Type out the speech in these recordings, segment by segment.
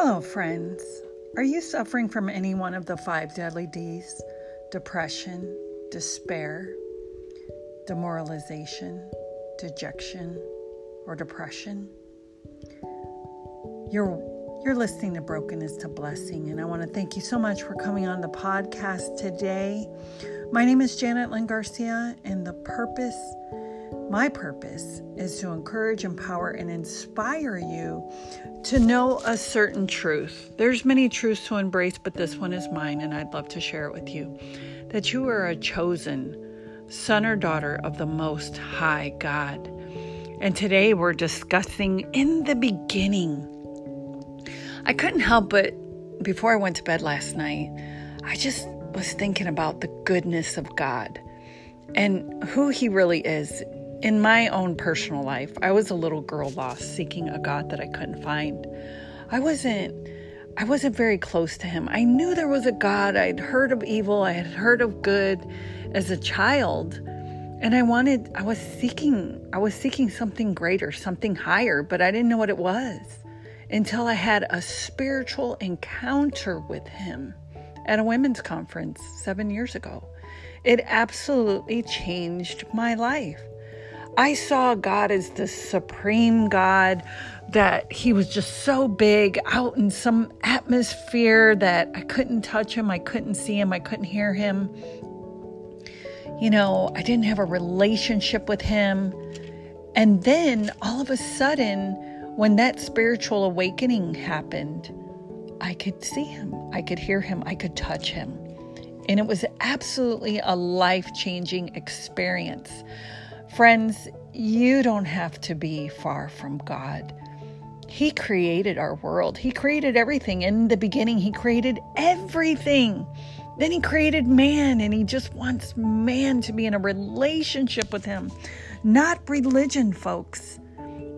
Hello, friends. Are you suffering from any one of the five deadly D's? Depression, despair, demoralization, dejection, or depression? You're you're listening to Brokenness to Blessing, and I want to thank you so much for coming on the podcast today. My name is Janet Lynn Garcia, and the purpose my purpose is to encourage, empower, and inspire you to know a certain truth. There's many truths to embrace, but this one is mine, and I'd love to share it with you. That you are a chosen son or daughter of the Most High God. And today we're discussing in the beginning. I couldn't help but, before I went to bed last night, I just was thinking about the goodness of God and who He really is in my own personal life, I was a little girl lost, seeking a God that I couldn't find. I wasn't I wasn't very close to him. I knew there was a God. I'd heard of evil, I had heard of good as a child. And I wanted I was seeking I was seeking something greater, something higher, but I didn't know what it was until I had a spiritual encounter with him at a women's conference 7 years ago. It absolutely changed my life. I saw God as the supreme God, that He was just so big out in some atmosphere that I couldn't touch Him, I couldn't see Him, I couldn't hear Him. You know, I didn't have a relationship with Him. And then all of a sudden, when that spiritual awakening happened, I could see Him, I could hear Him, I could touch Him. And it was absolutely a life changing experience. Friends, you don't have to be far from God. He created our world, He created everything. In the beginning, He created everything. Then He created man, and He just wants man to be in a relationship with Him. Not religion, folks.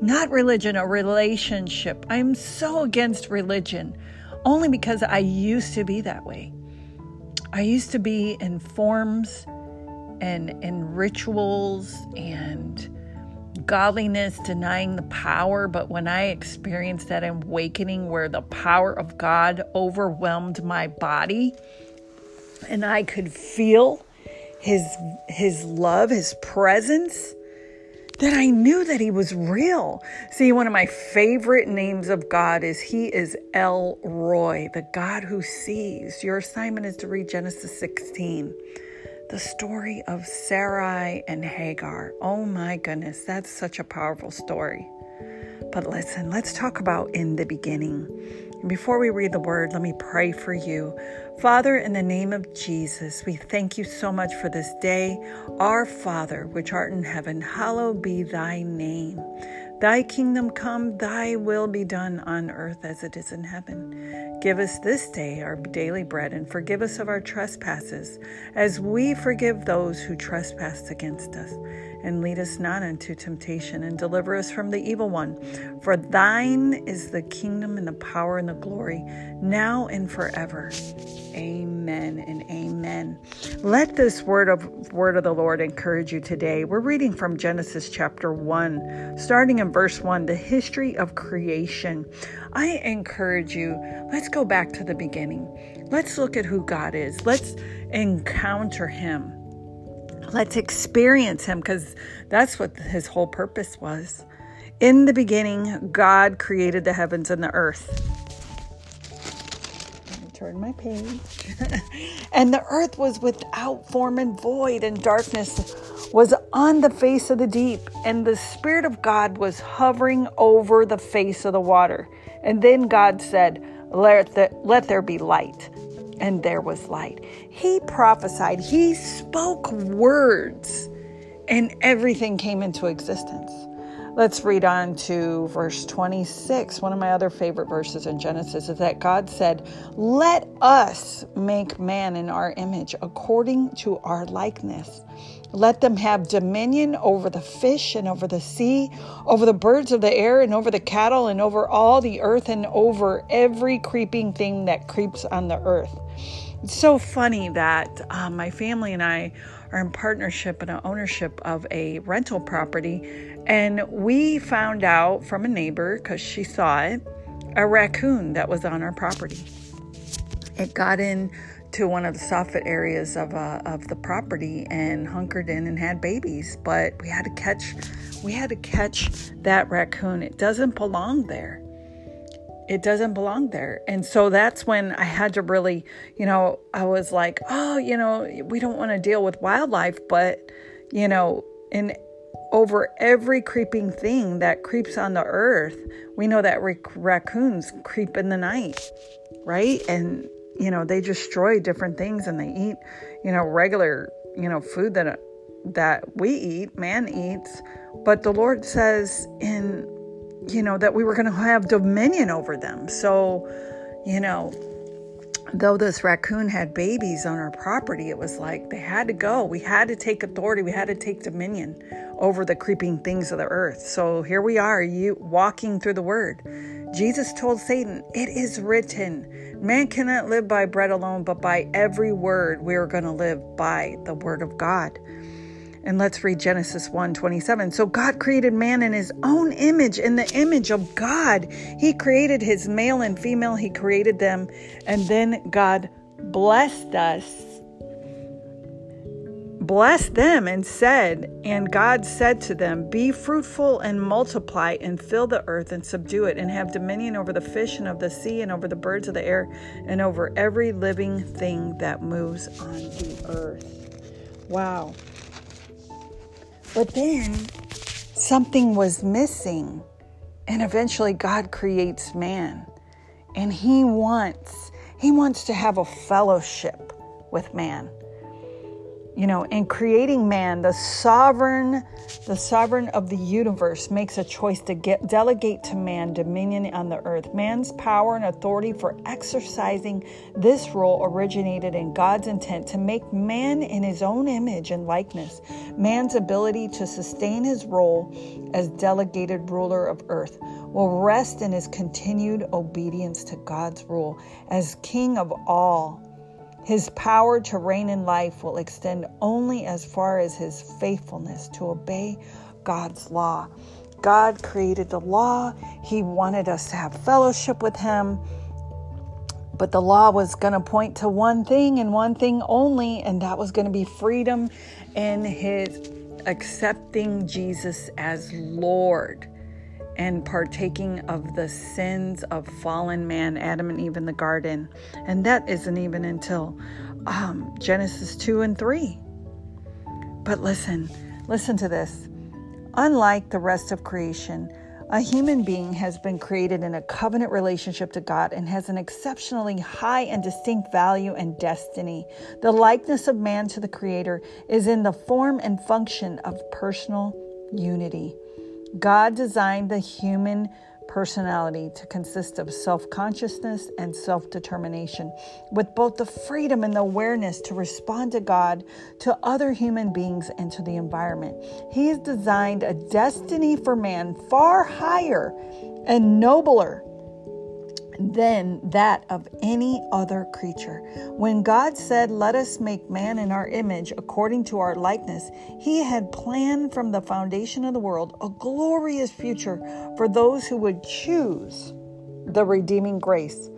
Not religion, a relationship. I'm so against religion only because I used to be that way. I used to be in forms and in rituals and godliness denying the power, but when I experienced that awakening where the power of God overwhelmed my body and I could feel his his love, his presence, then I knew that he was real. See, one of my favorite names of God is he is El Roi the God who sees. Your assignment is to read Genesis 16 the story of Sarai and Hagar. Oh my goodness, that's such a powerful story. But listen, let's talk about in the beginning. Before we read the word, let me pray for you. Father, in the name of Jesus, we thank you so much for this day. Our Father, which art in heaven, hallowed be thy name. Thy kingdom come, thy will be done on earth as it is in heaven. Give us this day our daily bread and forgive us of our trespasses as we forgive those who trespass against us. And lead us not into temptation and deliver us from the evil one. For thine is the kingdom and the power and the glory, now and forever. Amen and amen. Let this word of word of the Lord encourage you today. We're reading from Genesis chapter 1, starting in verse 1, the history of creation. I encourage you, let's go back to the beginning. Let's look at who God is. Let's encounter him. Let's experience him because that's what his whole purpose was. In the beginning, God created the heavens and the earth turn my page. and the earth was without form and void, and darkness was on the face of the deep, and the Spirit of God was hovering over the face of the water. And then God said, Let, the, let there be light. And there was light. He prophesied, he spoke words, and everything came into existence. Let's read on to verse 26. One of my other favorite verses in Genesis is that God said, Let us make man in our image according to our likeness. Let them have dominion over the fish and over the sea, over the birds of the air and over the cattle and over all the earth and over every creeping thing that creeps on the earth. It's so funny that um, my family and I are in partnership and ownership of a rental property. And we found out from a neighbor, because she saw it, a raccoon that was on our property. It got in to one of the soffit areas of uh, of the property and hunkered in and had babies. But we had to catch we had to catch that raccoon. It doesn't belong there. It doesn't belong there. And so that's when I had to really, you know, I was like, oh, you know, we don't want to deal with wildlife, but you know, in over every creeping thing that creeps on the earth, we know that rac- raccoons creep in the night, right? And you know they destroy different things and they eat you know regular you know food that that we eat man eats but the lord says in you know that we were going to have dominion over them. So you know though this raccoon had babies on our property it was like they had to go. We had to take authority. We had to take dominion over the creeping things of the earth. So here we are you walking through the word. Jesus told satan it is written Man cannot live by bread alone, but by every word we are going to live by the word of God. And let's read Genesis 1 27. So God created man in his own image, in the image of God. He created his male and female, he created them. And then God blessed us blessed them and said, And God said to them, Be fruitful and multiply and fill the earth and subdue it, and have dominion over the fish and of the sea and over the birds of the air and over every living thing that moves on the earth. Wow. But then something was missing, and eventually God creates man. And he wants he wants to have a fellowship with man you know in creating man the sovereign the sovereign of the universe makes a choice to get delegate to man dominion on the earth. Man's power and authority for exercising this role originated in god's intent to make man in his own image and likeness. Man's ability to sustain his role as delegated ruler of earth will rest in his continued obedience to god's rule as king of all his power to reign in life will extend only as far as his faithfulness to obey God's law. God created the law, He wanted us to have fellowship with Him. But the law was going to point to one thing and one thing only, and that was going to be freedom and His accepting Jesus as Lord and partaking of the sins of fallen man, Adam and Eve in the garden. And that isn't even until um, Genesis 2 and 3. But listen, listen to this. Unlike the rest of creation, a human being has been created in a covenant relationship to God and has an exceptionally high and distinct value and destiny. The likeness of man to the Creator is in the form and function of personal unity. God designed the human personality to consist of self consciousness and self determination, with both the freedom and the awareness to respond to God, to other human beings, and to the environment. He has designed a destiny for man far higher and nobler than that of any other creature. When God said, Let us make man in our image according to our likeness, He had planned from the foundation of the world a glorious future for those who would choose the redeeming grace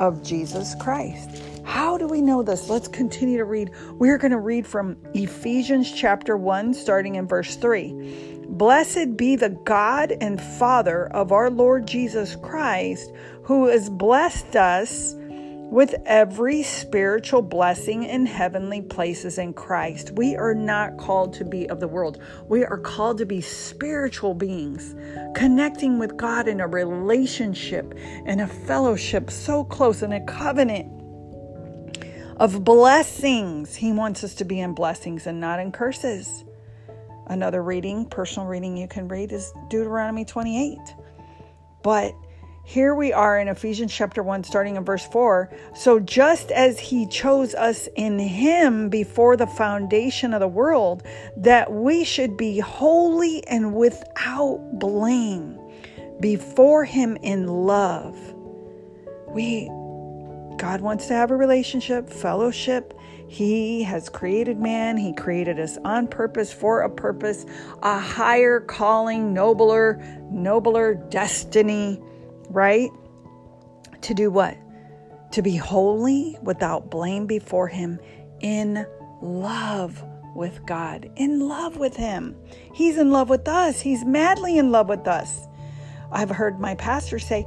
of Jesus Christ. How do we know this? Let's continue to read. We're going to read from Ephesians chapter 1, starting in verse 3. Blessed be the God and Father of our Lord Jesus Christ, who has blessed us with every spiritual blessing in heavenly places in Christ. We are not called to be of the world. We are called to be spiritual beings, connecting with God in a relationship and a fellowship so close in a covenant of blessings. He wants us to be in blessings and not in curses. Another reading, personal reading you can read is Deuteronomy 28. But here we are in Ephesians chapter 1, starting in verse 4. So, just as he chose us in him before the foundation of the world, that we should be holy and without blame before him in love. We, God wants to have a relationship, fellowship, he has created man, He created us on purpose for a purpose, a higher calling, nobler, nobler destiny, right? To do what? To be holy without blame before Him in love with God, in love with Him. He's in love with us, He's madly in love with us. I've heard my pastor say,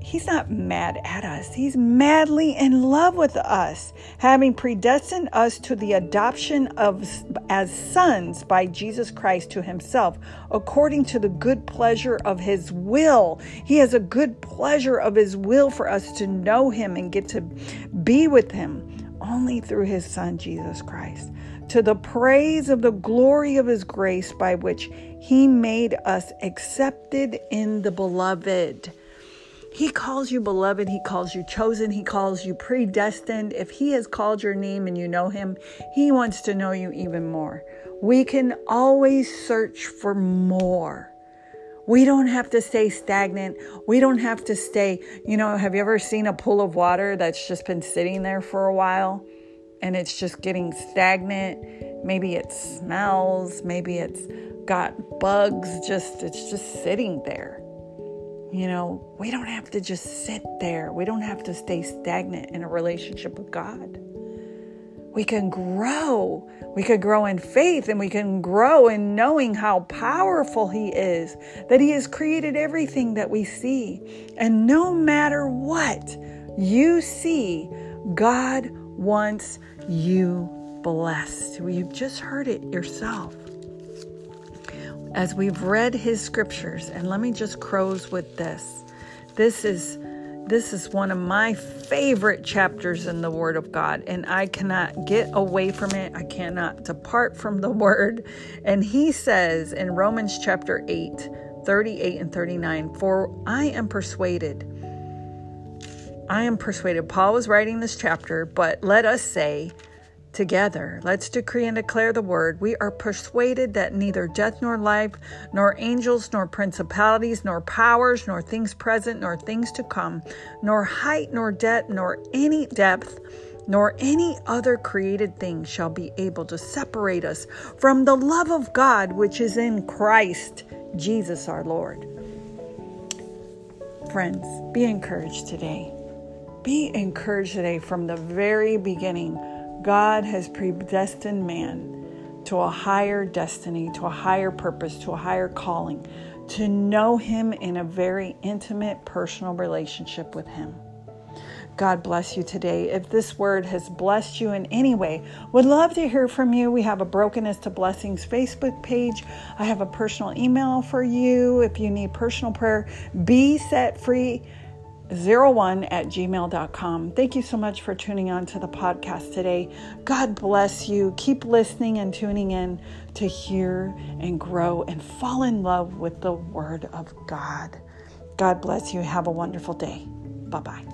He's not mad at us. He's madly in love with us, having predestined us to the adoption of as sons by Jesus Christ to himself, according to the good pleasure of his will. He has a good pleasure of his will for us to know him and get to be with him only through his son Jesus Christ. To the praise of the glory of his grace by which he made us accepted in the beloved. He calls you beloved. He calls you chosen. He calls you predestined. If He has called your name and you know Him, He wants to know you even more. We can always search for more. We don't have to stay stagnant. We don't have to stay, you know, have you ever seen a pool of water that's just been sitting there for a while and it's just getting stagnant? Maybe it smells, maybe it's got bugs, just it's just sitting there. You know, we don't have to just sit there. We don't have to stay stagnant in a relationship with God. We can grow. We can grow in faith and we can grow in knowing how powerful He is, that He has created everything that we see. And no matter what you see, God wants you blessed. You've just heard it yourself as we've read his scriptures, and let me just close with this. This is this is one of my favorite chapters in the Word of God, and I cannot get away from it. I cannot depart from the Word. And he says in Romans chapter 8, 38 and 39, For I am persuaded. I am persuaded. Paul was writing this chapter, but let us say, together. Let's decree and declare the word. We are persuaded that neither death nor life, nor angels, nor principalities, nor powers, nor things present, nor things to come, nor height, nor depth, nor any depth, nor any other created thing shall be able to separate us from the love of God which is in Christ Jesus our Lord. Friends, be encouraged today. Be encouraged today from the very beginning God has predestined man to a higher destiny, to a higher purpose, to a higher calling, to know Him in a very intimate, personal relationship with Him. God bless you today. If this word has blessed you in any way, would love to hear from you. We have a Brokenness to Blessings Facebook page. I have a personal email for you if you need personal prayer. Be set free 01 at gmail.com. Thank you so much for tuning on to the podcast today. God bless you. Keep listening and tuning in to hear and grow and fall in love with the Word of God. God bless you. Have a wonderful day. Bye bye.